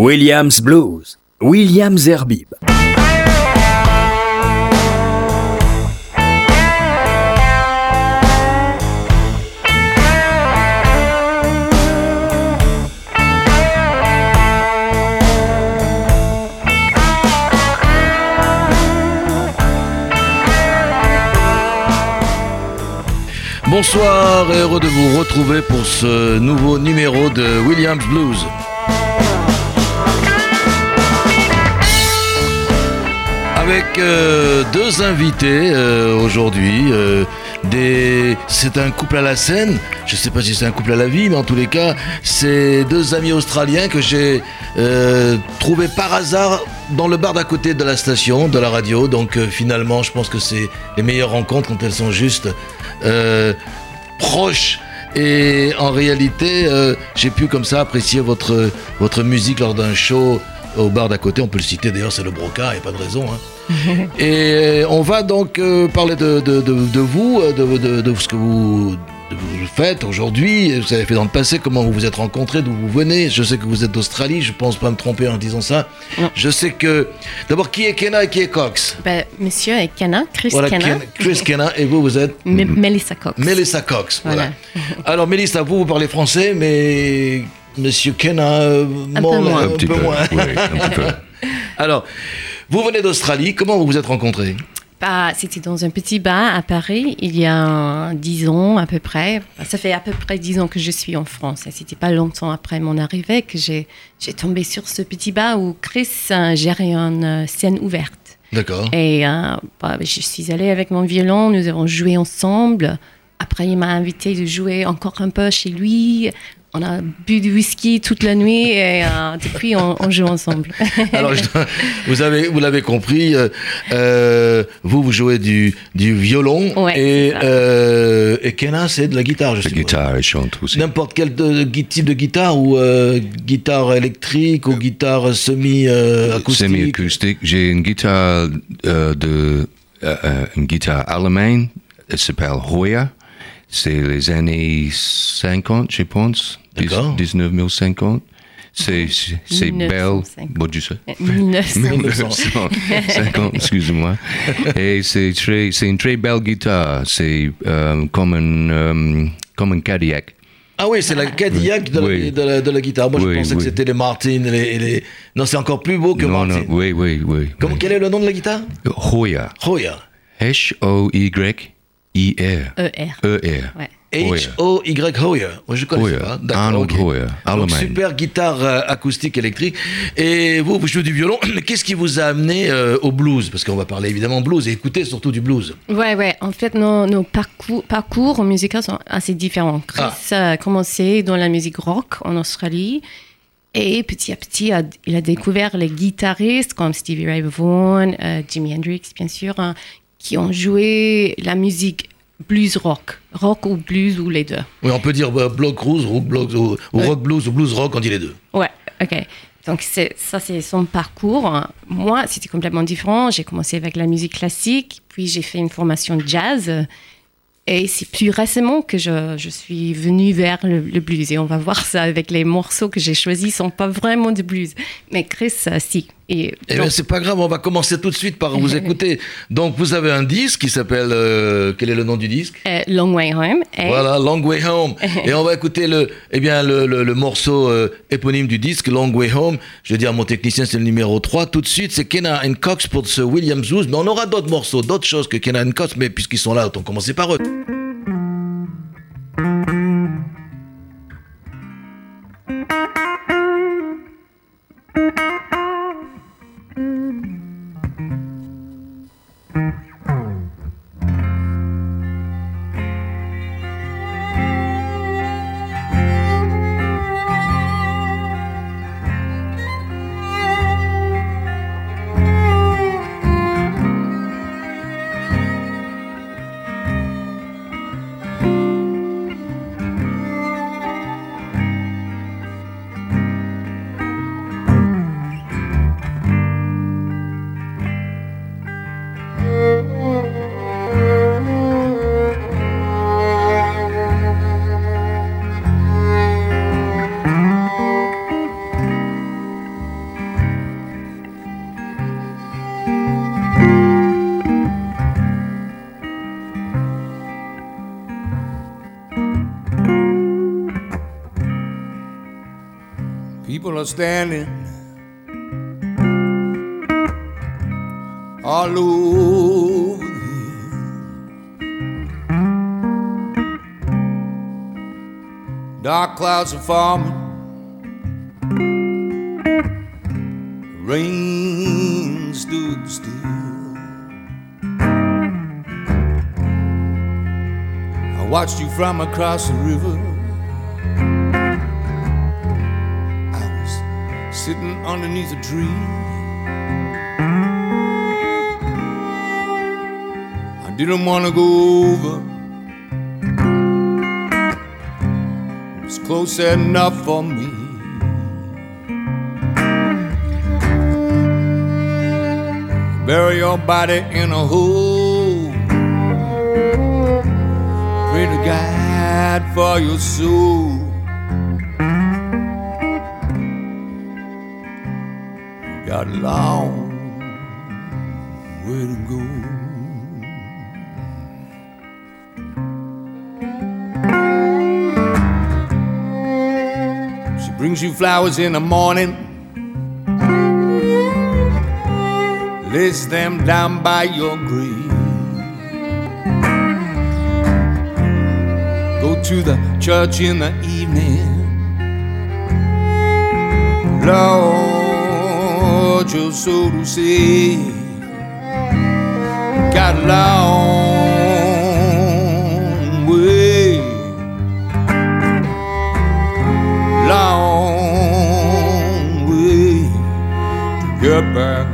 Williams Blues, Williams Herbib. Bonsoir et heureux de vous retrouver pour ce nouveau numéro de Williams Blues. Avec euh, deux invités euh, aujourd'hui. euh. C'est un couple à la scène. Je ne sais pas si c'est un couple à la vie, mais en tous les cas, c'est deux amis australiens que j'ai trouvés par hasard dans le bar d'à côté de la station, de la radio. Donc finalement, je pense que c'est les meilleures rencontres quand elles sont juste proches. Et en réalité, j'ai pu comme ça apprécier votre, votre musique lors d'un show au bar d'à côté. On peut le citer d'ailleurs, c'est le Broca, il n'y a pas de raison. hein. Et on va donc euh, parler de, de, de, de vous, euh, de, ce que vous, faites aujourd'hui, vous avez fait dans le passé, comment vous vous êtes rencontrés, d'où vous venez. Je sais que vous êtes d'Australie, je pense pas me tromper en disant ça. Non. Je sais que. D'abord, qui est Kenna et qui est Cox? Ben, monsieur est Kenna, Chris Voilà, Kenna. Ken- Chris Kenna, et vous, vous êtes? M- Melissa Cox. Melissa Cox. Voilà. Voilà. Alors, Melissa, vous, vous parlez français, mais Monsieur Kenna, euh, Un peu moins. un petit peu peu, moins. oui, un petit peu. Alors, vous venez d'Australie, comment vous vous êtes rencontrés? Bah, C'était dans un petit bar à Paris il y a dix ans à peu près. Bah, Ça fait à peu près dix ans que je suis en France. Et C'était pas longtemps après mon arrivée que j'ai j'ai tombé sur ce petit bar où Chris euh, gérait une euh, scène ouverte. D'accord. Et euh, bah, je suis allée avec mon violon, nous avons joué ensemble. Après, il m'a invité de jouer encore un peu chez lui. On a bu du whisky toute la nuit et euh, depuis, on, on joue ensemble. Alors, je vous avez, vous l'avez compris, euh, euh, vous, vous jouez du, du violon Ouais, et, euh, et Kenna, c'est de la guitare, je La guitare, elle chante aussi. N'importe quel de- type de guitare ou euh, guitare électrique ou guitare semi-acoustique. Semi-acoustique. J'ai une guitare euh, de euh, euh, une guitare allemande. Elle s'appelle Hoya. C'est les années 50, je pense. Dix- D'accord. 1950. C'est c'est- belle. 1950. What you say? 1900. 1950, excusez-moi. Et c'est très, c'est une très belle guitare. C'est euh, comme un, euh, comme un Cadillac. Ah oui, c'est la Cadillac de, la- Oui. de la, de la guitare. Moi, je Oui, pensais que c'était les Martin. et Les, et les- Non, c'est encore plus beau que non, Martin. non, oui, oui, oui. Comment, oui. Quel est le nom de la guitare? Hoya. Hoya. H-O-Y-I-R. ER. E-R. Ouais. Hoya. H-O-Y. Moi, je connais Hoya. pas. D'accord, Donc, Allemagne. super guitare euh, acoustique électrique. Et vous, vous jouez du violon. Mais qu'est-ce qui vous a amené euh, au blues? Parce qu'on va parler évidemment blues et écouter surtout du blues. Ouais, ouais. En fait, nos, nos parcours, parcours musicaux sont assez différents. Chris Ah. a commencé dans la musique rock en Australie. Et petit à petit, a- il a découvert les guitaristes comme Stevie Ray Vaughan, euh, Jimi Hendrix, bien sûr, hein, qui ont joué la musique blues rock. Rock ou blues ou les deux. Oui, on peut dire euh, block blues ou, block, ou, rock blues ou blues rock, on dit les deux. Ouais, ok. Donc ça, c'est son parcours. Moi, c'était complètement différent. J'ai commencé avec la musique classique, puis j'ai fait une formation de jazz. Et c'est plus récemment que je, je suis venue vers le, le blues. Et on va voir ça avec les morceaux que j'ai choisis. Ils sont pas vraiment de blues. Mais Chris, euh, si. Et eh bien, c'est pas grave, on va commencer tout de suite par vous écouter. Donc, vous avez un disque qui s'appelle. Euh, quel est le nom du disque? Euh, Long Way Home. Voilà, Long Way Home. et on va écouter le, eh bien, le, morceau euh, éponyme du disque, Long Way Home. Je vais dire à mon technicien, c'est le numéro 3. Tout de suite, c'est Kenna Cox pour ce William Zouz. Mais on aura d'autres morceaux, d'autres choses que Kenna Cox. Mais puisqu'ils sont là, autant commencer par eux. People are standing all over the. Dark clouds are forming. Rain stood still. I watched you from across the river. Sitting underneath a tree. I didn't want to go over. It was close enough for me. Bury your body in a hole. Pray to God for your soul. Got a long way to go. She brings you flowers in the morning. lays them down by your grave. Go to the church in the evening. Lord, your soul to save. Got a long way, long way to get back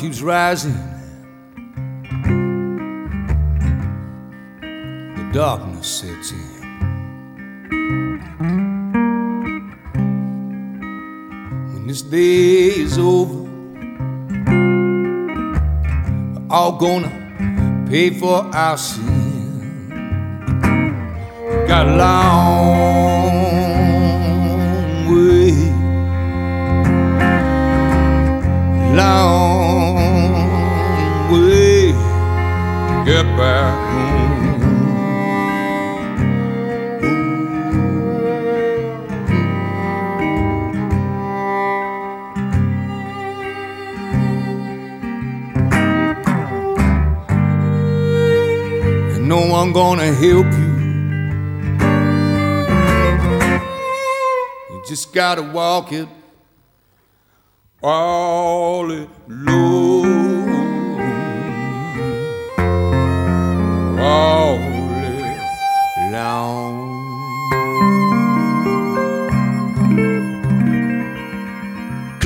keeps rising. The darkness sets in. When this day is over, we're all gonna pay for our sin. Got a long No gonna help you. You just gotta walk it all alone.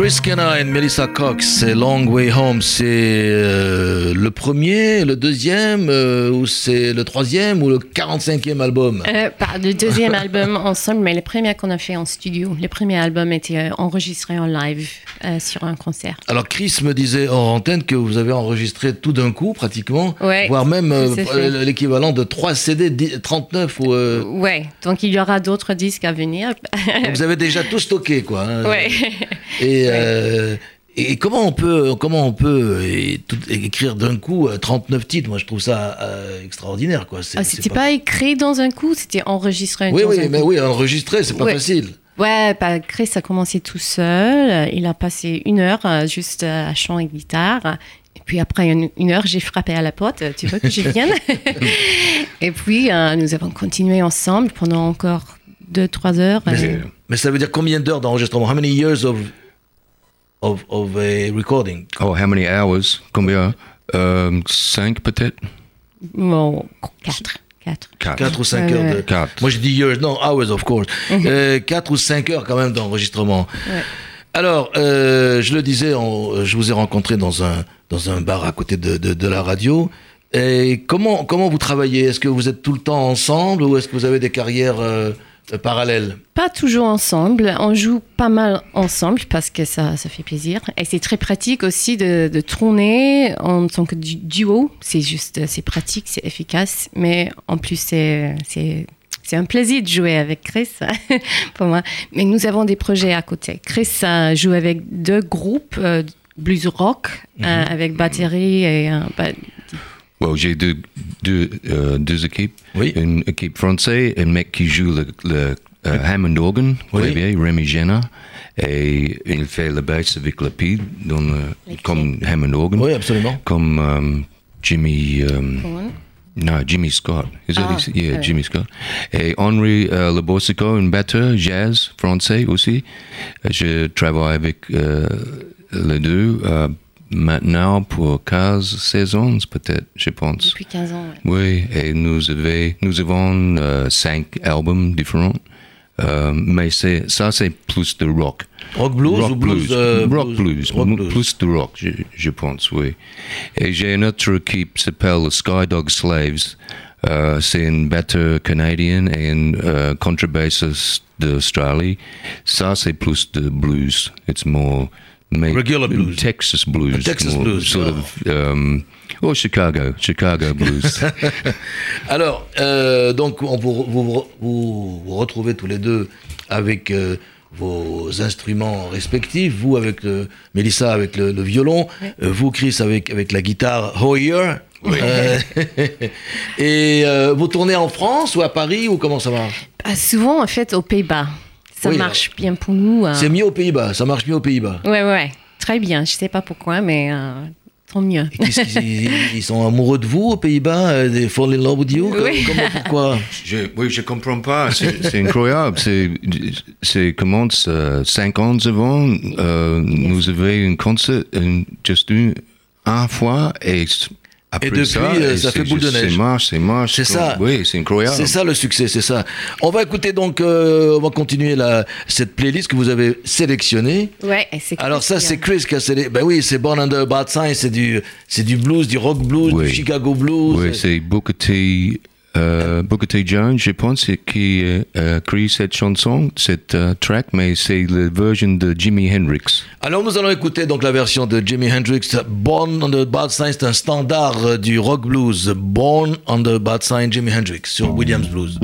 Chris Kenna et Melissa Cox, c'est Long Way Home. C'est euh, le premier, le deuxième, euh, ou c'est le troisième, ou le 45e album? Euh, pas le deuxième album ensemble, mais le premier qu'on a fait en studio. Le premier album était euh, enregistré en live sur un concert. Alors Chris me disait en antenne que vous avez enregistré tout d'un coup, pratiquement, Ouais, voire même l'équivalent de 3 CD di- 39. Ou, Ouais, donc il y aura d'autres disques à venir. vous avez déjà tout stocké, quoi. hein. ouais. Et, euh, et comment on peut, comment on peut tout- écrire d'un coup euh, 39 titres? Moi, je trouve ça euh, extraordinaire, quoi. C'est- Ah, c'était pas... écrit dans un coup, c'était enregistré Oui, dans oui, un mais coup. oui, enregistrer, c'est pas Ouais. facile. Ouais, bah, Chris a commencé tout seul. Il a passé une heure euh, juste euh, à chant et guitare. Et puis après une, une heure, j'ai frappé à la porte. Tu veux que je vienne? Et puis euh, nous avons continué ensemble pendant encore deux, trois heures. Mais, Euh, mais ça veut dire combien d'heures d'enregistrement? How many years of of, of a recording Oh, how many hours? Combien? Euh, cinq peut-être? bon, quatre. Quatre. Quatre. 4 ou 5 Ouais, heures de... Moi, je dis years, non, hours, of course. 4 ou 5 heures quand même d'enregistrement. Ouais. Alors, euh, je le disais, on- je vous ai rencontré dans un, dans un bar à côté de, de, de la radio. Et comment, comment vous travaillez? Est-ce que vous êtes tout le temps ensemble ou est-ce que vous avez des carrières euh, euh, Pas toujours ensemble. On joue pas mal ensemble parce que ça, ça fait plaisir. Et c'est très pratique aussi de, de tourner en tant que du- duo. C'est juste, c'est pratique, c'est efficace. Mais en plus, c'est, un plaisir de jouer avec Chris pour moi. Mais nous avons des projets à côté. Chris euh, joue avec deux groupes, euh, blues rock, euh, avec batterie et un Well, j'ai deux, deux, euh, deux équipes. Oui. Une équipe française, un mec qui joue le, le euh, Hammond organ, Oui. clavier, Rémi Jenna. Et il fait la basse avec le pied, dans le- comme Hammond organ. Oui, absolument. Comme euh, Jimmy... euh, Cohen. No, Jimmy Scott. Is Ah, that his- yeah. Jimmy Scott. Et Henri euh, Le Borsico, un batteur jazz français aussi. Je travaille avec euh, les deux euh, maintenant pour 15, 16 ans peut-être, je pense. Depuis 15 ans. ouais. Oui, et nous, avait, nous avons euh, cinq albums différents. Euh, mais c'est, ça, c'est plus de rock. Rock blues rock ou blues, euh, rock blues- blues, rock m- blues. plus de rock, je, je pense, oui. Et j'ai une autre équipe qui s'appelle Skydog Slaves. Euh, c'est un batteur canadien et un euh, contrebassiste d'Australie. Ça, c'est plus de blues. It's more... mais- Regular blues. Texas blues. Texas more blues, Sort oh. of, um, or Chicago. Chicago blues. Alors, euh, donc, on vous, vous, vous, vous retrouvez tous les deux avec euh, vos instruments respectifs. Vous avec le, Mélissa avec le, le violon, euh, vous Chris avec, avec la guitare Hoyer. Euh, et euh, vous tournez en France ou à Paris ou comment ça marche Ah, souvent, en fait, aux Pays-Bas. Ça Oui, marche bien pour nous. euh. C'est mieux aux Pays-Bas, ça marche mieux aux Pays-Bas. Ouais, ouais, très bien. Je sais pas pourquoi, mais euh, tant mieux. Qu'ils- ils sont amoureux de vous aux Pays-Bas euh, They fall in love with you? Oui. Comment, pourquoi? Je, oui, je comprends pas. C'est incroyable. C'est, c'est comment euh, cinq ans avant, euh, nous avions un concert, juste une, un fois, et après Et depuis, ça, euh, et ça fait boule de neige. C'est marche, c'est marche. C'est ça. Oui, c'est incroyable. C'est ça le succès, c'est ça. On va écouter donc, euh, on va continuer la, cette playlist que vous avez sélectionnée. Ouais, c'est Alors ça, Chris, c'est Chris qui a sélectionné. Ben oui, c'est Born Under a Bad Sign, c'est du, c'est du blues, du rock blues, Oui. du Chicago blues. Oui, c'est Booker T. Euh. Jones, je pense, qui euh, a écrit cette chanson, cette euh, track, mais c'est la version de Jimi Hendrix. Alors nous allons écouter donc la version de Jimi Hendrix, Born Under a Bad Sign, c'est un standard euh, du rock blues. Born Under a Bad Sign, Jimi Hendrix sur Williams Blues.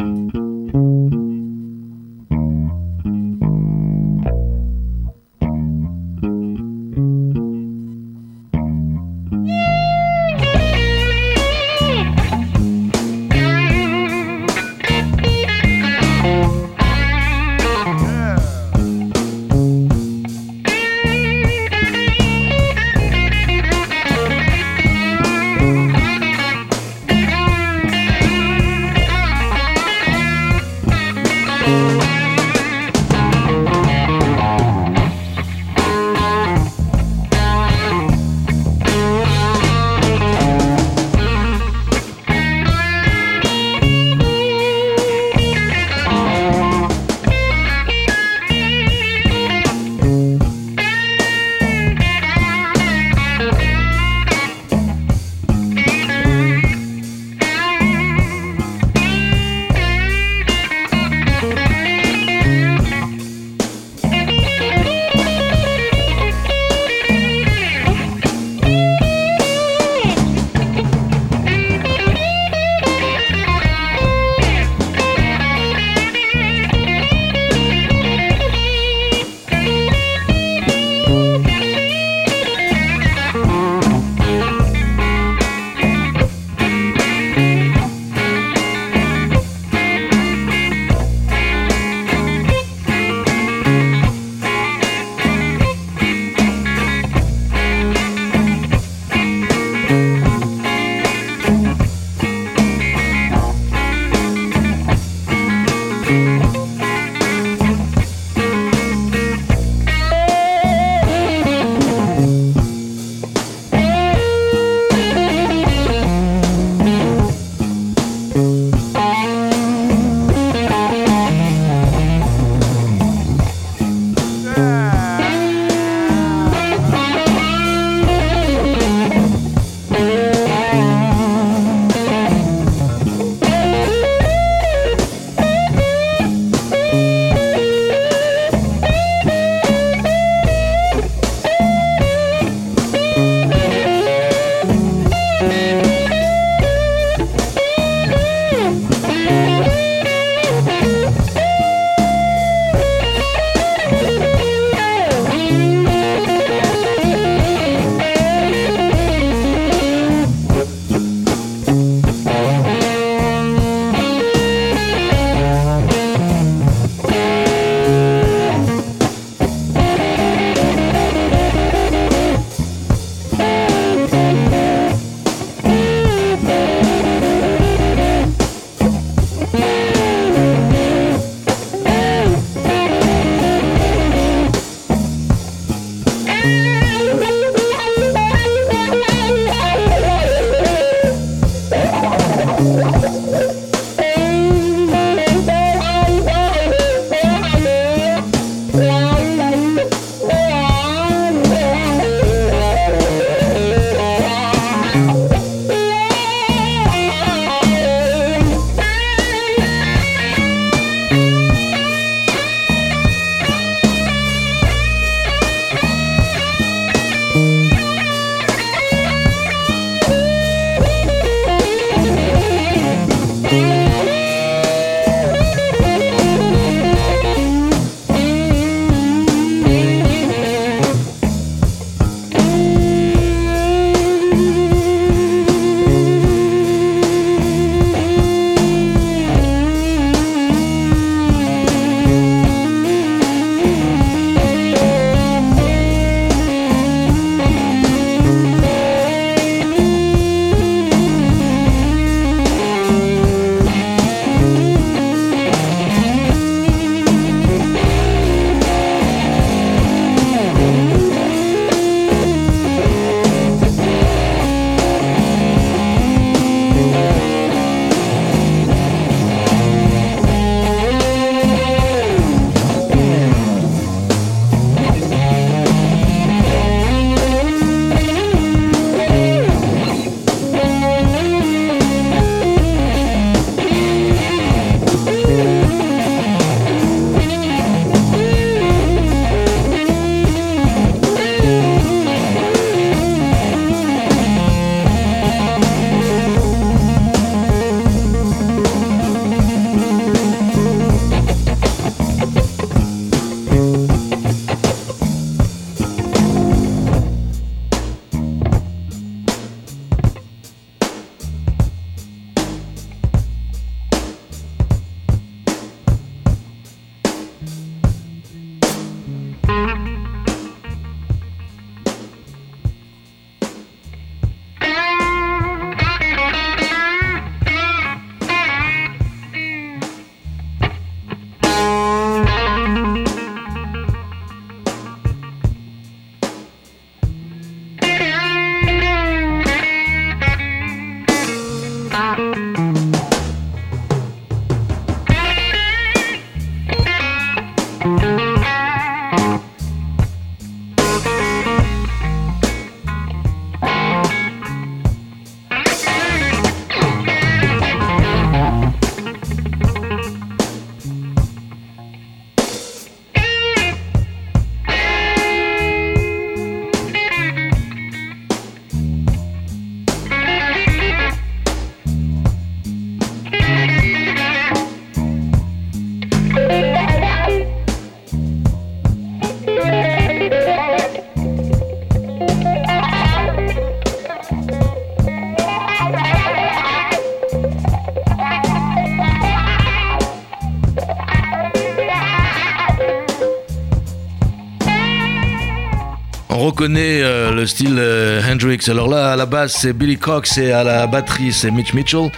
On reconnaît euh, le style euh, Hendrix. Alors là, à la base, c'est Billy Cox et à la batterie, c'est Mitch Mitchell.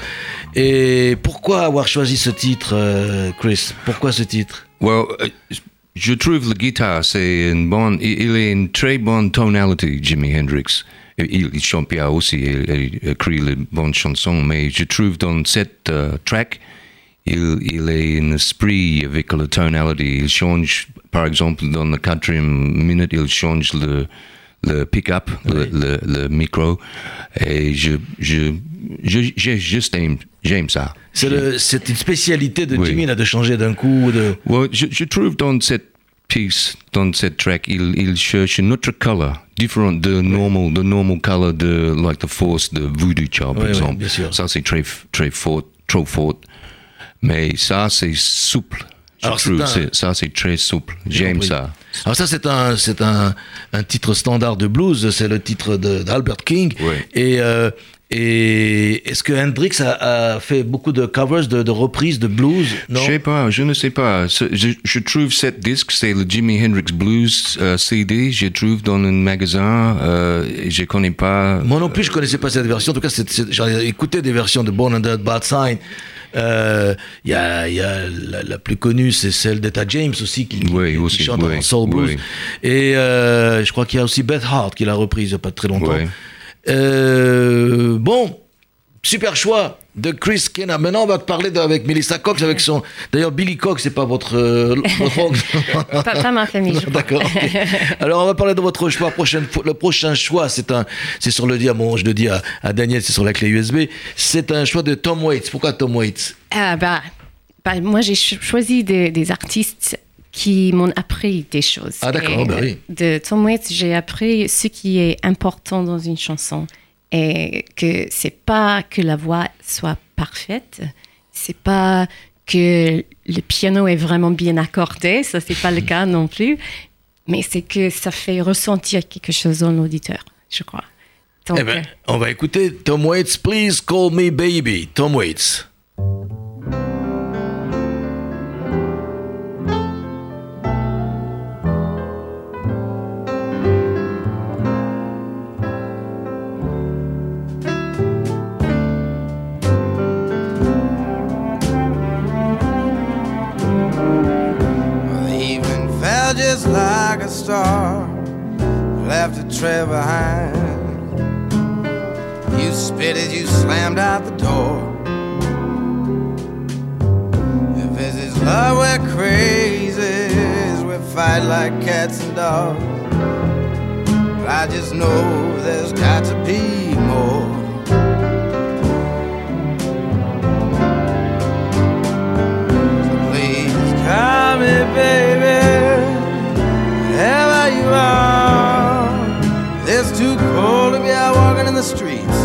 Et pourquoi avoir choisi ce titre, euh, Chris? Pourquoi ce titre? Well, uh, je trouve la guitare, c'est une bonne, il est une très bonne tonalité, Jimi Hendrix. Il, il chante bien aussi, il, il écrit les bonnes chansons, mais je trouve dans cette euh, track, il, il est un esprit avec la tonalité. Il change, par exemple, dans la quatrième minute, il change le, le pick-up, le, le, le micro, et je, je, je, je- juste aime, j'aime ça. C'est une spécialité de Oui. Jimmy là, de changer d'un coup. De... Ouais, je, je trouve dans cette piece, dans cette track, il, il cherche une autre color, différent de normal, the normal color de like the force de Voodoo Child, par Oui, oui, exemple. Ça c'est très très fort, trop fort. Mais ça c'est souple. Je Alors, trouve un- ça c'est très souple. J'aime ça. Alors ça, c'est un, c'est un, un titre standard de blues. C'est le titre d'Albert King. Oui. Et, euh, et est-ce que Hendrix a, a fait beaucoup de covers, de, de reprises de blues? Non? Je sais pas, je ne sais pas. Je, je trouve cette disque, c'est le Jimi Hendrix Blues euh, CD. Je trouve dans un magasin. Euh, je connais pas. Moi non plus, je connaissais pas cette version. En tout cas, j'en écouté des versions de Born Under Bad Sign. Euh, y a, y a la, la plus connue, c'est celle d'Etta James aussi, qui, qui- Oui, qui aussi, chante oui, en soul blues. oui. Et euh, je crois qu'il y a aussi Beth Hart qui l'a reprise il n'y a pas très longtemps. Euh, bon, super choix de Chris Kenna. Maintenant, on va te parler de- avec Melissa Cox, avec son. D'ailleurs, Billy Cox, c'est pas votre. euh, votre oncle. Pas, pas ma famille. D'accord. Alors, on va parler de votre choix. Prochaine le prochain choix, c'est un, c'est sur le diamant. Je le dis à, à Daniel, c'est sur la clé USB. C'est un choix de Tom Waits. Pourquoi Tom Waits? Ah, bah, bah, moi, j'ai cho- choisi des, des artistes qui m'ont appris des choses. Ah, d'accord, bah oui. De Tom Waits, j'ai appris ce qui est important dans une chanson. Et que c'est pas que la voix soit parfaite, c'est pas que le piano est vraiment bien accordé, ça c'est pas le cas non plus, mais c'est que ça fait ressentir quelque chose dans l'auditeur, je crois. Donc, Eh ben, on va écouter Tom Waits. Please call me baby. Tom Waits. Just like a star, left a trail behind. You spit as you slammed out the door. If this is love, we're crazy. We fight like cats and dogs. But I just know there's got to be more. Please call me, baby, you are. It's too cold to be out walking in the streets.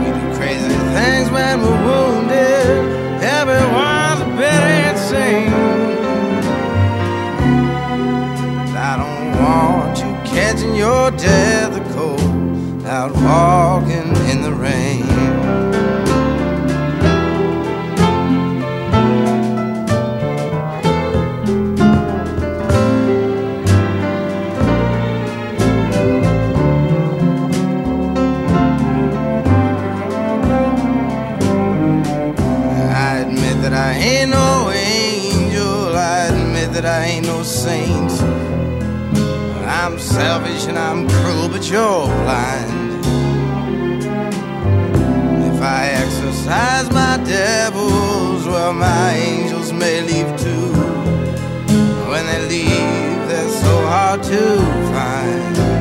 We do crazy things when we're wounded. Everyone's a bit insane. I don't want you catching your death of cold out walking selfish and I'm cruel, but you're blind. If I exercise my devils, well, my angels may leave too. When they leave, they're so hard to find.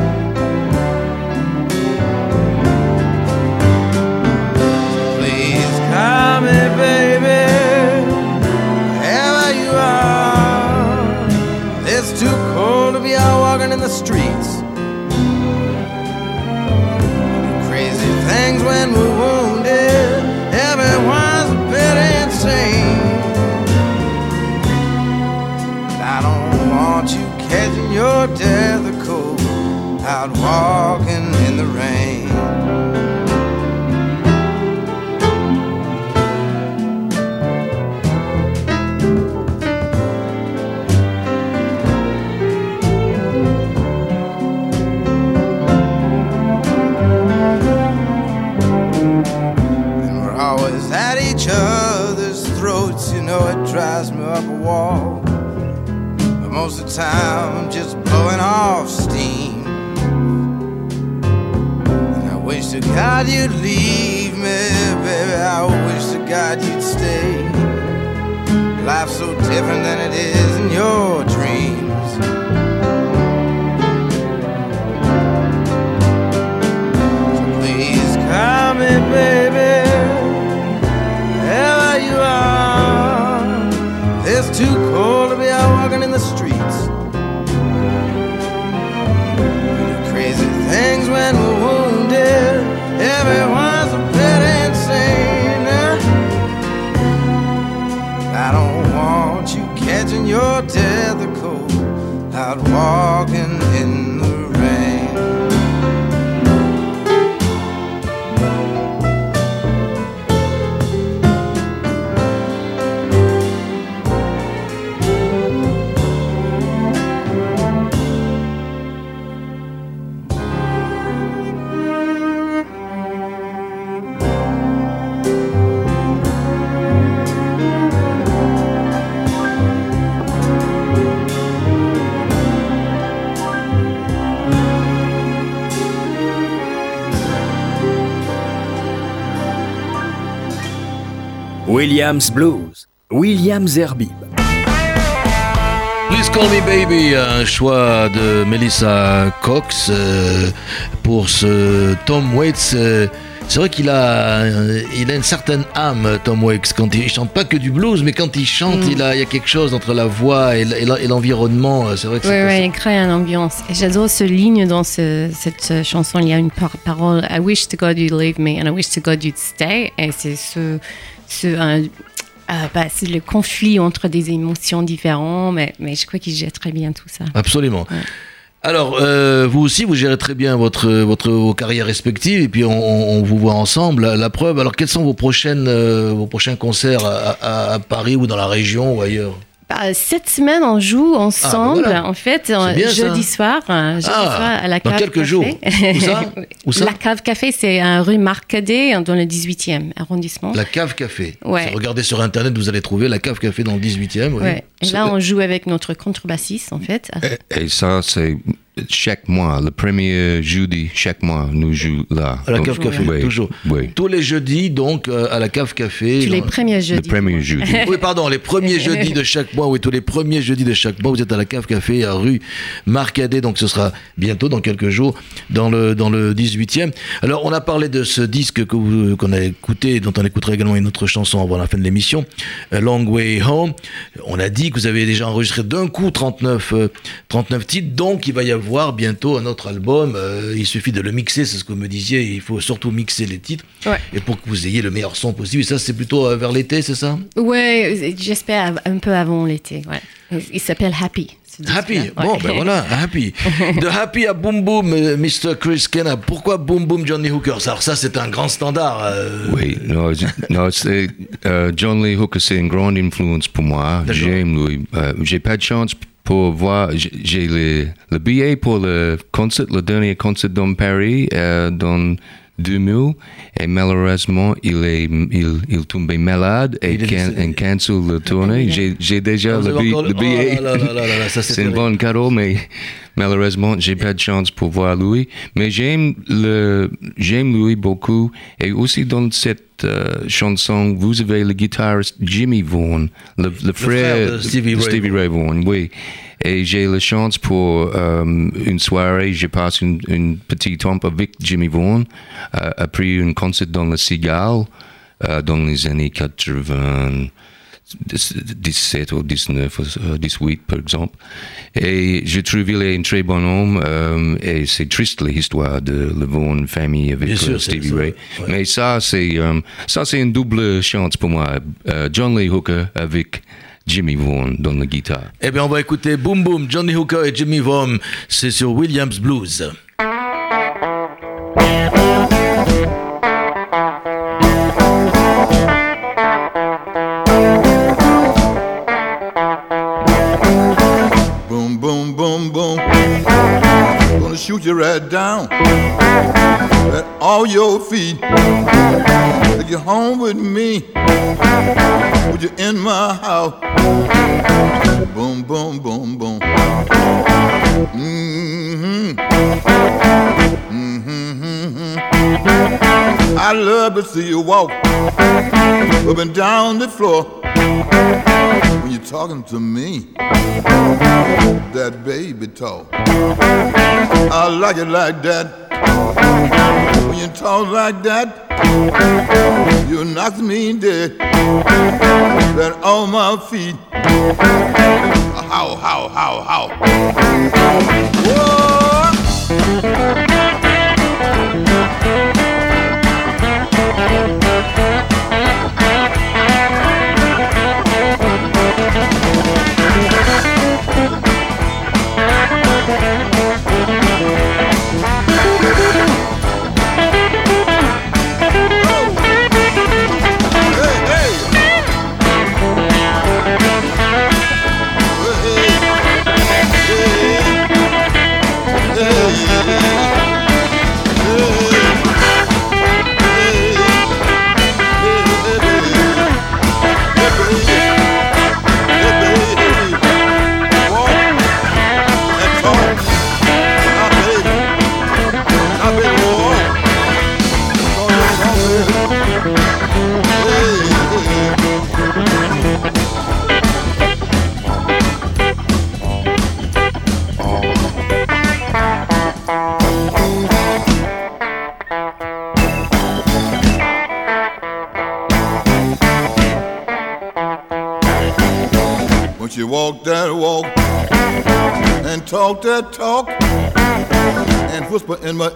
When we're wounded. Everyone's a. I don't want you catching your death cold out walking most of the time I'm just blowing off steam. And I wish to God you'd leave me, baby. I wish to God you'd stay. Life's so different than it is in your dreams. Me, baby. Wherever you are, it's too cold that wall. Williams Blues, William Zerbib. Please Call Me Baby, un choix de Melissa Cox euh, pour ce Tom Waits. euh, c'est vrai qu'il a, euh, il a une certaine âme, Tom Waits. Quand il, il chante pas que du blues, mais quand il chante, il, a, il y a quelque chose entre la voix et l'environnement. C'est vrai que Oui, ouais, il crée une ambiance. Et j'adore ce ligne dans ce- cette chanson. Il y a une par- parole I wish to God you'd leave me and I wish to God you'd stay. Et c'est ce, ce un- ah, bah, c'est le conflit entre des émotions différentes, mais, mais je crois qu'il gère très bien tout ça. Absolument. Ouais. Alors, euh, vous aussi, vous gérez très bien votre, votre, vos carrières respectives et puis on, vous voit ensemble. La, la preuve, alors quels sont vos, prochaines, euh, vos prochains concerts à, à- à Paris ou dans la région ou ailleurs? Cette semaine, on joue ensemble. Ah, voilà. En fait, ça. jeudi soir, euh, jeudi Ah, soir à la dans cave quelques café. jours. Où ça? Où ça? La cave café, c'est un rue Marcadet dans le 18e arrondissement. La Cave Café. Ouais. Regardez sur internet, vous allez trouver la Cave Café dans le 18e. oui. Ouais. Et là, on joue avec notre contrebassiste, en fait. Et ça, c'est chaque mois, le premier jeudi, chaque mois, nous jouons là. À la Donc, Cave Café, oui, toujours. Oui, Tous les jeudis, donc, euh, à la Cave Café. Tous les premiers le jeudis. premier jeudi. Oui, pardon, les premiers jeudis de chaque mois, oui, tous les premiers jeudis de chaque mois, vous êtes à la Cave Café, à rue Marcadet, donc ce sera bientôt, dans quelques jours, dans le, dans le 18e. Alors, on a parlé de ce disque que vous- qu'on a écouté, dont on écoutera également une autre chanson avant la fin de l'émission, A Long Way Home. On a dit que vous avez déjà enregistré d'un coup 39, euh, 39 titres, donc il va y avoir bientôt un autre album. Euh, il suffit de le mixer, c'est ce que vous me disiez, il faut surtout mixer les titres, Ouais. et pour que vous ayez le meilleur son possible. Et ça, c'est plutôt euh, vers l'été, c'est ça? Ouais, j'espère un peu avant l'été. Ouais. Il s'appelle Happy. Happy, Ouais. bon ben voilà, Happy. De Happy à Boom Boom, euh, Mr. Chris Kenna. Pourquoi Boom Boom Johnny Hooker? Alors ça c'est un grand standard. euh, Oui, non, c'est- non, c'est euh, John Lee Hooker, c'est une grande influence pour moi. J'aime lui. Euh, j'ai pas de chance pour voir. J'ai le, le billet pour le concert, le dernier concert dans Paris, euh, dans 2000, et malheureusement, il est, il, il tombé malade et, Il can, et cancel le tournée. J'ai déjà le, bi- le billet. Oh c'est un bon cadeau, mais malheureusement, j'ai pas de chance pour voir lui. Mais j'aime le, j'aime lui beaucoup. Et aussi dans cette euh, chanson, vous avez le guitariste Jimmy Vaughan, le, le frère, frère de Stevie Ray Ray Vaughan, oui. Et j'ai la chance pour euh, une soirée, je passe une, une petite temps avec Jimmy Vaughan, euh, après un concert dans le Cigale, euh, dans les années 80. 17 ou 19 ou euh, 18 par exemple. Et je trouve qu'il est un très bon homme euh, et c'est triste l'histoire de la bonne famille avec sûr, euh, Stevie Ray. ouais. Mais ça c'est euh, ça c'est une double chance pour moi. Euh, John Lee Hooker avec Jimmy Vaughan dans la guitare. Eh bien on va écouter Boom Boom, Johnny Hooker et Jimmy Vaughan. C'est sur Williams Blues. Boom, boom. Gonna shoot you right down at all your feet. Take you home with me. Put you in my house. Boom, boom, boom, boom. Mm-hmm. Mm-hmm. I love to see you walk up and down the floor talking to me. That baby talk. I like it like that. When you talk like that, you knock me dead. That on my feet. How, how, how, how. Whoa! And whisper in my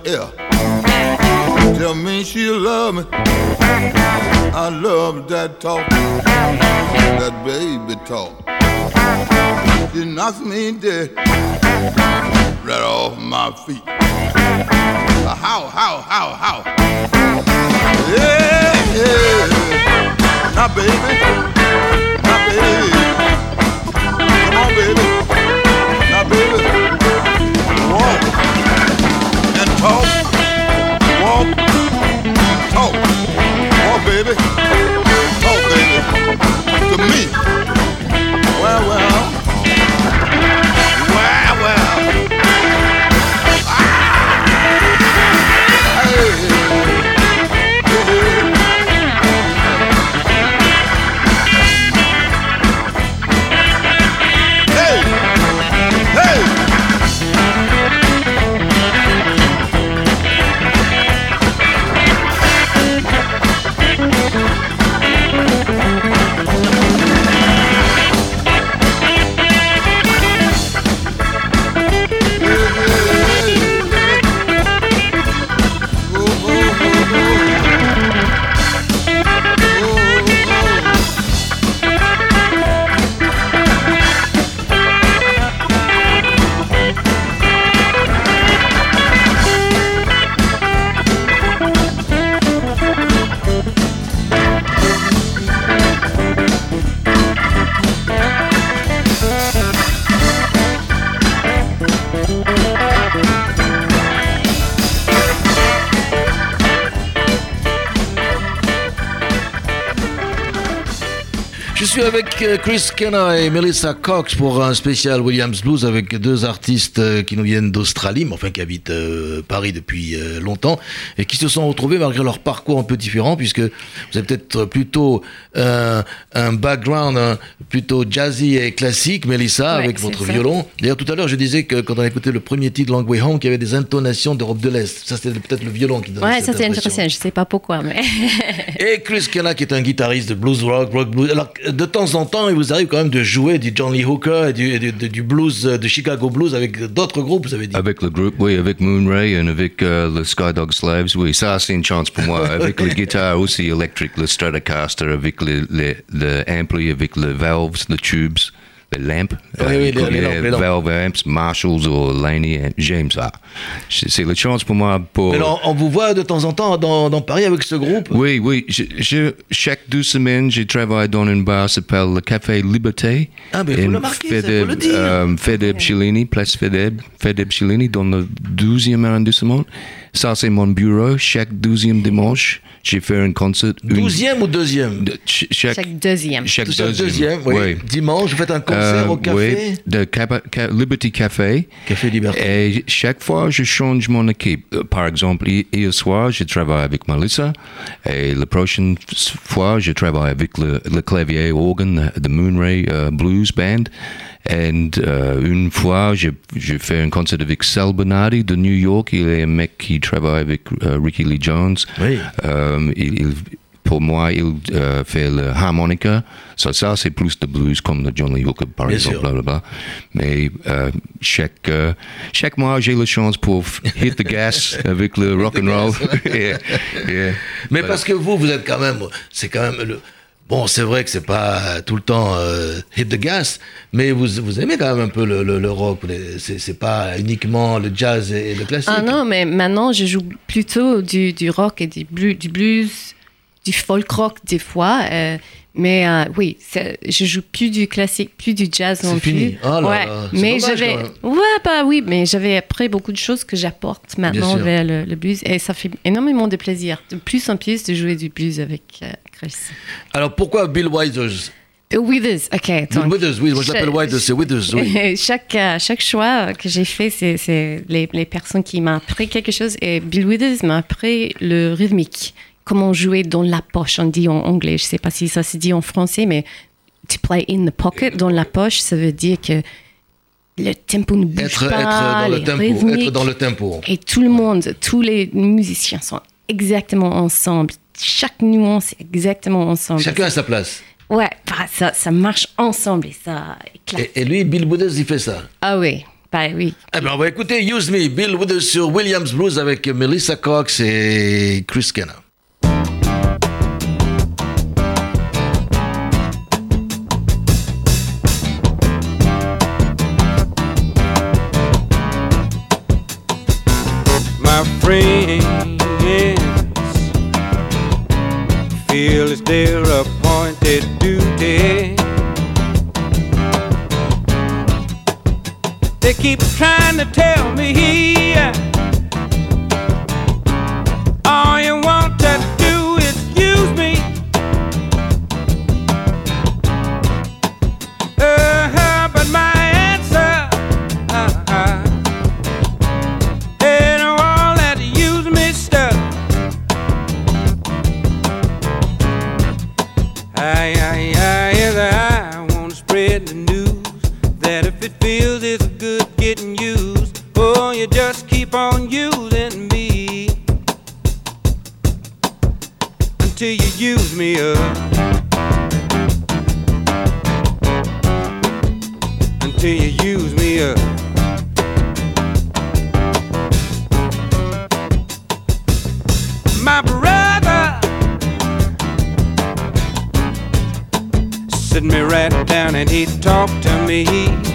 Walk, Chris Kenna et Melissa Cox pour un spécial Williams Blues avec deux artistes euh, qui nous viennent d'Australie, mais enfin qui habitent euh, Paris depuis euh, longtemps et qui se sont retrouvés malgré leur parcours un peu différent puisque vous avez peut-être plutôt euh, un background hein, plutôt jazzy et classique, Melissa, Ouais, avec votre ça. violon. D'ailleurs, tout à l'heure, je disais que quand on a écouté le premier titre Long Way Home, qu'il y avait des intonations d'Europe de l'Est. Ça, c'était peut-être le violon qui donnait Ouais, cette ça c'est intéressant. Je sais pas pourquoi, mais Et Chris Kenna, qui est un guitariste de blues rock, rock blues. Alors, de temps en temps, il vous arrive quand même de jouer du John Lee Hooker et du, et du- blues, euh, de Chicago Blues avec d'autres groupes, vous avez dit. Avec le groupe, oui, avec Moonray et avec euh, le Skydog Slaves, oui, ça c'est une chance pour moi. Avec le guitare aussi électrique, le Stratocaster, avec les, les, le ampli, avec les valves, les tubes, les lampes, Oui, oui, les- les les lampes, les lampes. Valve amps, Marshalls ou Laney, amps. j'aime ça. C'est la chance pour moi pour. Mais on, on vous voit de temps en temps dans, dans Paris avec ce groupe? Oui, oui. Je, je- chaque deux semaines, je travaille dans un bar qui s'appelle le Café Liberté. Ah, mais faut En le faut Fedeb- le dire. euh, Fedeb Chilini, place Fedeb, Fedeb Chilini, dans le 12e arrondissement. Ça, c'est mon bureau. Chaque 12e dimanche, j'ai fait un concert. une- Douzième ou deuxième? De- ch- chaque, Chaque deuxième. chaque deuxième. deuxième, oui. oui. Dimanche, vous faites un concert Euh, au café? oui, de Capa- Ca- Liberty Café. Café Liberté. Et chaque fois, je change mon équipe. Euh, Par exemple, hi- hier soir, je travaille avec Melissa. Et la prochaine fois, je travaille avec le, le clavier organ, the Moonray euh, Blues Band. Et euh, une fois, je fais un concert avec Sal Bernardi de New York. Il est un mec qui travaille avec euh, Ricky Lee Jones. Oui. Euh, il- il- pour moi, il euh, fait le harmonica. Ça, ça c'est plus de blues comme le John Lee Hooker, par Bien exemple. sûr. blablabla. Mais euh, chaque, chaque mois, j'ai la chance pour hit the gas avec le rock and roll. Yeah, yeah. Mais Voilà. parce que vous, vous êtes quand même, c'est quand même le. Bon, c'est vrai que c'est pas tout le temps euh, hit the gas, mais vous, vous aimez quand même un peu le, le, le rock. C'est pas uniquement le jazz et, le classique. Ah non, mais maintenant, je joue plutôt du, rock et du blues, du blues, du folk rock des fois. euh, mais euh, oui, je joue plus du classique, plus du jazz non fini. plus. Oh là ouais, là, mais j'avais, ouais, bah oui, mais j'avais après beaucoup de choses que j'apporte maintenant vers le, le blues et ça fait énormément de plaisir, de plus en plus de jouer du blues avec euh, Chris. Alors pourquoi Bill Withers? Euh, Withers, ok. Donc, Withers, oui, moi je l'appelle Withers, c'est Withers, oui. chaque, chaque choix que j'ai fait, c'est, c'est les, les personnes qui m'ont appris quelque chose. Et Bill Withers m'a appris le rythmique, comment jouer dans la poche, on dit en anglais. Je ne sais pas si ça se dit en français, mais to play in the pocket, dans la poche, ça veut dire que le tempo ne bouge Être, pas, être dans le tempo, rythmiques. être dans le tempo. Et tout le monde, tous les musiciens sont exactement ensemble. Chaque nuance est exactement ensemble. Chacun à sa place. Ouais, bah, ça, ça marche ensemble et ça éclate. Et, et lui, Bill Withers, il fait ça. Ah oui, bah oui. Eh bien, on va écouter Use Me, Bill Withers sur Williams Blues avec Melissa Cox et Chris Kenner. Duty. They keep trying to tell me until you use me up. Until you use me up. my brother sit me right down and he talked to me.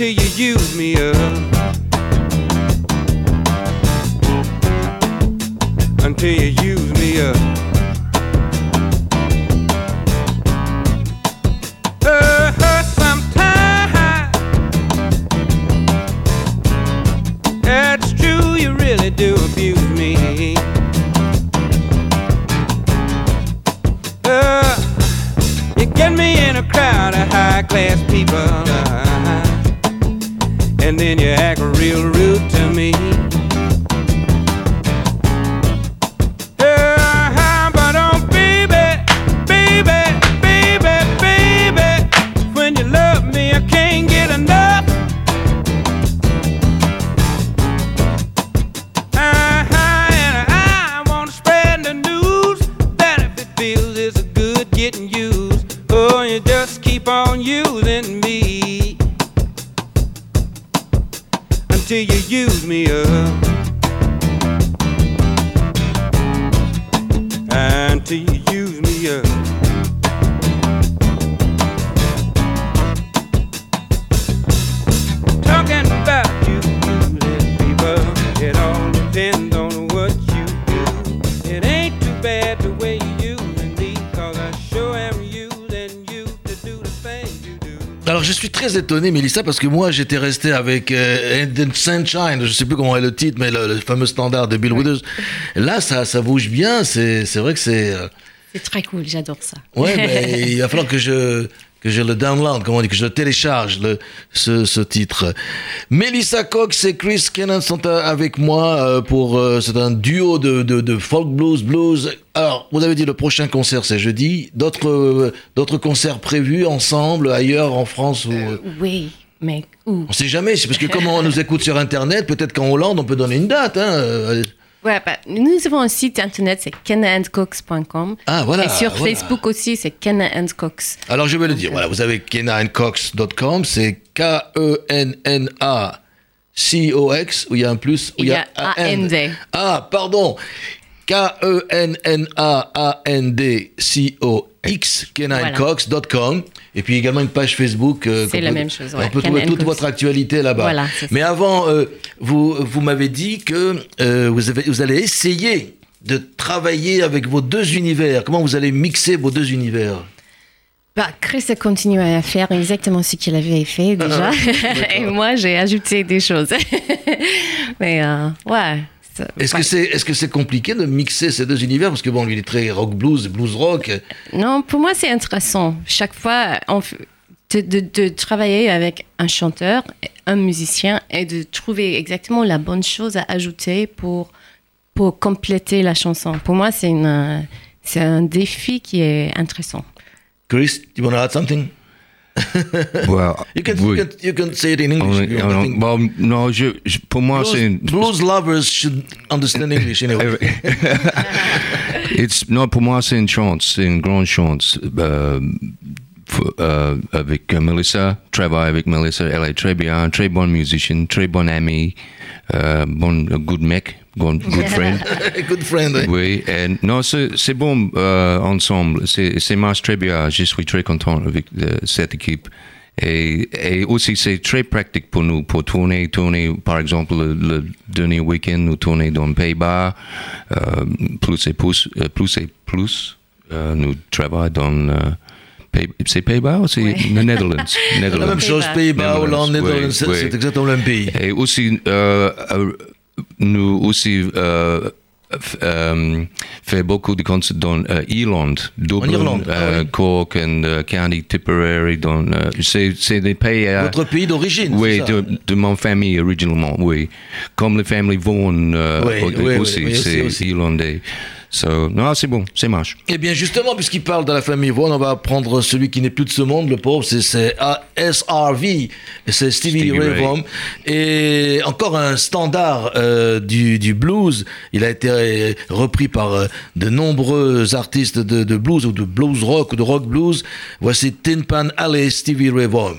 until you use me up. Until you use me up. Étonné, Mélissa, parce que moi j'étais resté avec euh, And Sunshine, je sais plus comment est le titre, mais le, le fameux standard de Bill Withers. Là, ça, ça bouge bien, c'est c'est vrai que c'est. euh, C'est très cool, j'adore ça. Ouais, mais il va falloir que je que je le download, comment on dit, que je le télécharge, le, ce, ce titre. Melissa Cox et Chris Kennan sont euh, avec moi euh, pour... euh, c'est un duo de, de, de folk blues, blues. Alors, vous avez dit le prochain concert, c'est jeudi. D'autres d'autres concerts prévus ensemble, ailleurs, en France ou... euh, Oui, mais où? On sait jamais, c'est parce que comme on nous écoute sur Internet, peut-être qu'en Hollande, on peut donner une date. Hein. Euh, Ouais, bah, nous avons un site internet, c'est kennaandcox.com. Ah, voilà, Et sur voilà. Facebook aussi, c'est Kenna and Cox. Alors je vais le dire, voilà, vous avez kenaandcox.com, c'est K-E-N-N-A-C-O-X, où il y a un plus, où Il y a A-N-D. Ah, pardon, K-E-N-N-A-A-N-D-C-O-X, kenaandcox.com, et puis également une page Facebook. euh, C'est la peut- même chose, On ouais, peut Ken trouver toute votre actualité là-bas. Voilà, c'est ça. Mais avant, euh, vous, vous m'avez dit que euh, vous, avez, vous allez essayer de travailler avec vos deux univers. Comment vous allez mixer vos deux univers? Bah, Chris a continué à faire exactement ce qu'il avait fait déjà. Et moi, j'ai ajouté des choses. Mais euh, ouais. Est-ce ouais. que c'est est-ce que c'est compliqué de mixer ces deux univers? Parce que bon lui il est très rock blues blues rock Non, pour moi, c'est intéressant. Chaque fois, on de, de- de travailler avec un chanteur, un musicien, et de trouver exactement la bonne chose à ajouter pour, pour compléter la chanson. Pour moi, c'est une, c'est un défi qui est intéressant. Chris you want to add something? Well, you can, oui. you can you can say it in English if you On- want. I on- think bon, non, je, je- pour moi, c'est blues, blues lovers should understand English anyway It's, non, pour moi, c'est une chance, c'est une grande chance. Euh, euh, avec Melissa, travaille avec Melissa, elle est très bien, très bonne musicienne, très bonne amie, euh, bon, good mec, good, good friend. good friend eh? Oui, et non, c'est c'est bon euh, ensemble, c'est c'est marche très bien, je suis très content avec euh, cette équipe. Et, et aussi, c'est très pratique pour nous, pour tourner, tourner, par exemple, le, le dernier week-end, nous tourner dans les Pays-Bas, euh, plus et plus, euh, plus et plus, euh, nous travaillons dans, euh, c'est Pays-Bas ou c'est Oui. les Netherlands? la même Netherlands. chose Pays-Bas. Hollande Netherlands, Netherlands oui, c'est oui. exactement le même pays Et aussi, euh, nous aussi euh, euh, fait beaucoup de concerts dans euh, Irlande, Dublin, Irlande, ah euh, oui. Cork and euh, County Tipperary. Dans, c'est, c'est des pays. votre pays d'origine oui, c'est ça de, de mon famille originellement, oui. Comme les familles Vaughan Oui, oui, aussi, c'est irlandais. So, non, c'est bon, c'est marche. Eh bien, justement, puisqu'il parle de la famille Vaughan, on va prendre celui qui n'est plus de ce monde, le pauvre, c'est- SRV, c'est Stevie, Stevie Ray. Vaughan. Et encore un standard euh, du, du blues. Il a été euh, repris par euh, de nombreux artistes de, de blues ou de blues rock ou de rock blues. Voici Tin Pan Alley, Stevie Ray Vaughan.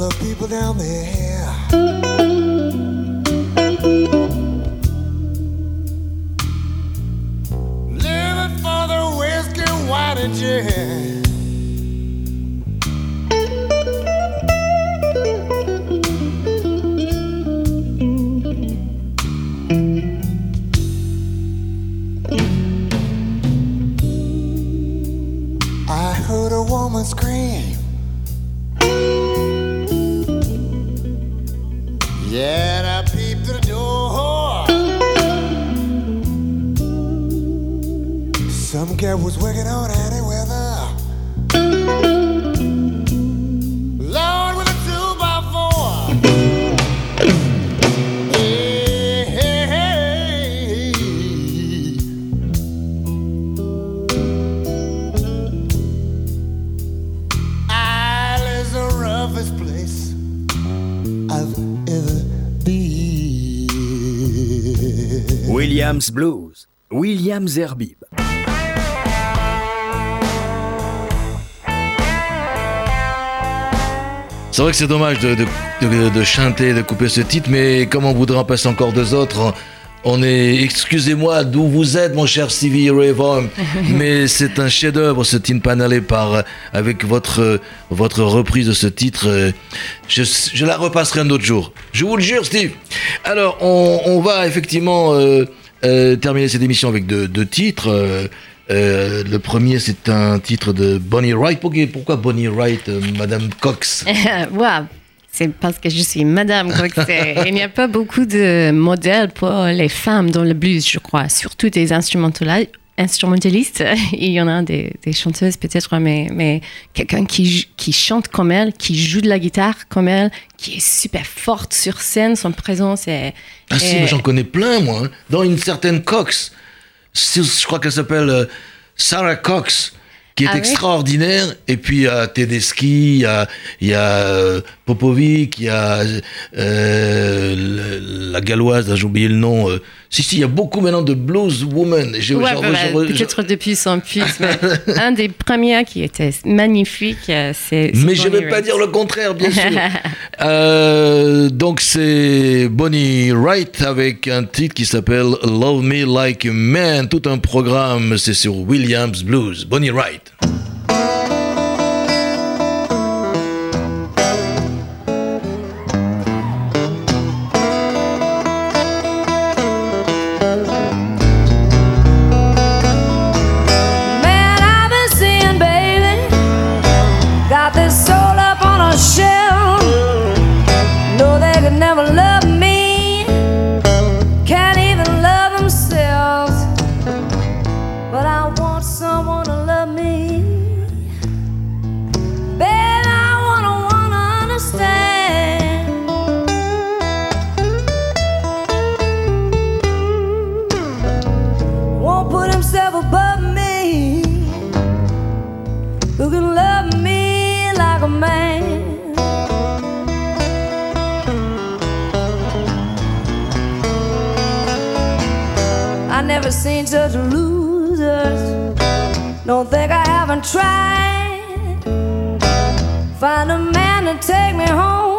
All the people down there. Herbib. C'est vrai que c'est dommage de, de, de- de chanter, de couper ce titre, mais comme on voudrait en passer encore deux autres, on est, excusez-moi d'où vous êtes, mon cher Stevie Ray Vaughan, mais c'est un chef-d'œuvre, ce Tin Pan Alley, par avec votre votre reprise de ce titre. Je, je la repasserai un autre jour. Je vous le jure, Steve. Alors, on, on va effectivement euh, euh, terminer cette émission avec deux, deux titres. euh, euh, le premier, c'est un titre de Bonnie Wright. Pourquoi, Bonnie Wright, Madame Cox Waouh, c'est parce que je suis madame. c'est. Il n'y a pas beaucoup de modèles pour les femmes dans le blues, je crois, surtout des instrumentali- instrumentalistes. Il y en a des, des chanteuses peut-être, mais, mais quelqu'un qui, qui chante comme elle, qui joue de la guitare comme elle, qui est super forte sur scène, son présence est... Ah si, est- j'en connais plein, moi. hein. Dans une certaine Cox. Je crois qu'elle s'appelle euh, Sarah Cox, qui est Ah oui extraordinaire. Et puis, il y a Tedeschi, il y a, il y a euh, Popovic, il y a euh, la galloise, j'ai oublié le nom. euh. Si, si, il y a beaucoup maintenant de blues women. J'ai- Ouais, bah, peut-être depuis son puce, un des premiers qui était magnifique, euh, c'est... Mais je ne vais pas dire le contraire, bien sûr. Euh, donc c'est Bonnie Wright avec un titre qui s'appelle Love Me Like a Man. Tout un programme, c'est sur Williams Blues. Bonnie Wright. Don't think I haven't tried. Find a man to take me home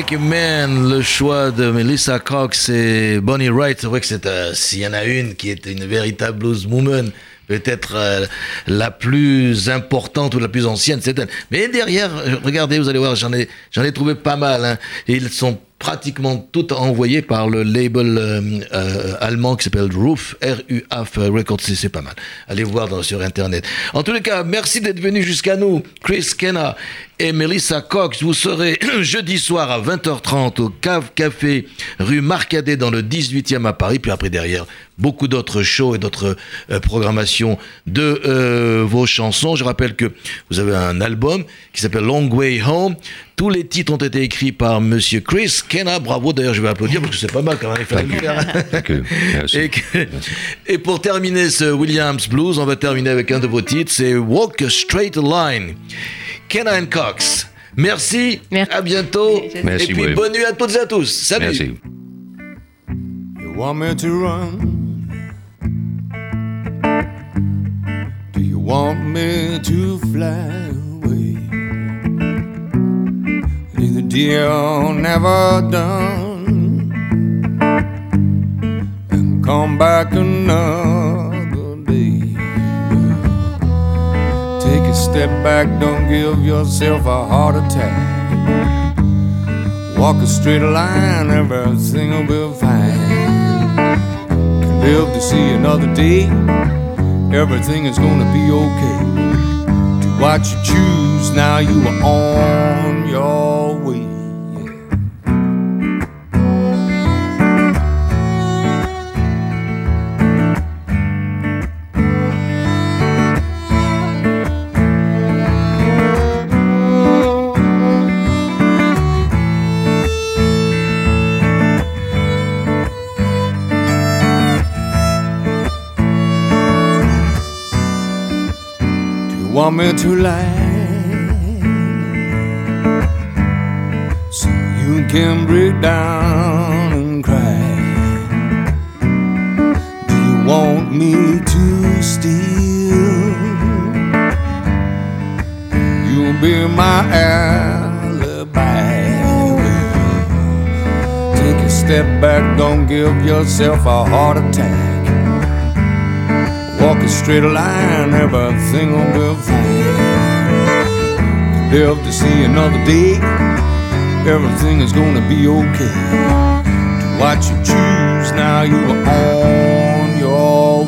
Like Man, le choix de Melissa Cox et Bonnie Wright. C'est vrai que c'est, euh, s'il y en a une qui est une véritable blues woman, peut-être euh, la plus importante ou la plus ancienne, c'est elle. Mais derrière, euh, regardez, vous allez voir, j'en ai, j'en ai trouvé pas mal. Hein, ils sont pratiquement toutes envoyées par le label euh, euh, allemand qui s'appelle Roof, R-U-F Records, c'est pas mal. Allez voir sur Internet. En tous les cas, merci d'être venu jusqu'à nous, Chris Kenna et Melissa Cox. Vous serez jeudi soir à 20h30 au Cave Café, rue Marcadet dans le 18e à Paris. Puis après, derrière, beaucoup d'autres shows et d'autres euh, programmations de euh, vos chansons. Je rappelle que vous avez un album qui s'appelle Long Way Home. Tous les titres ont été écrits par Monsieur Chris Kenna. Bravo, d'ailleurs, je vais applaudir parce que c'est pas mal quand même. Et, que- et pour terminer ce Williams Blues, on va terminer avec un de vos titres, c'est Walk a Straight Line. Kenna and Cox. Merci, Merci. à bientôt. Merci, et puis William. bonne nuit à toutes et à tous. Salut. Merci. You want me to run? Want me to fly away? Is the deal never done? And come back another day. Take a step back, don't give yourself a heart attack. Walk a straight line, everything will be fine. Can live to see another day, everything is gonna be okay. Do what you choose, now you are on your want me to lie? So you can break down and cry. Do you want me to steal? You'll be my alibi. Take a step back, don't give yourself a heart attack. Walk a straight line, everything will be fine. Live to see another day, everything is gonna be okay. Do what you choose, now you are on your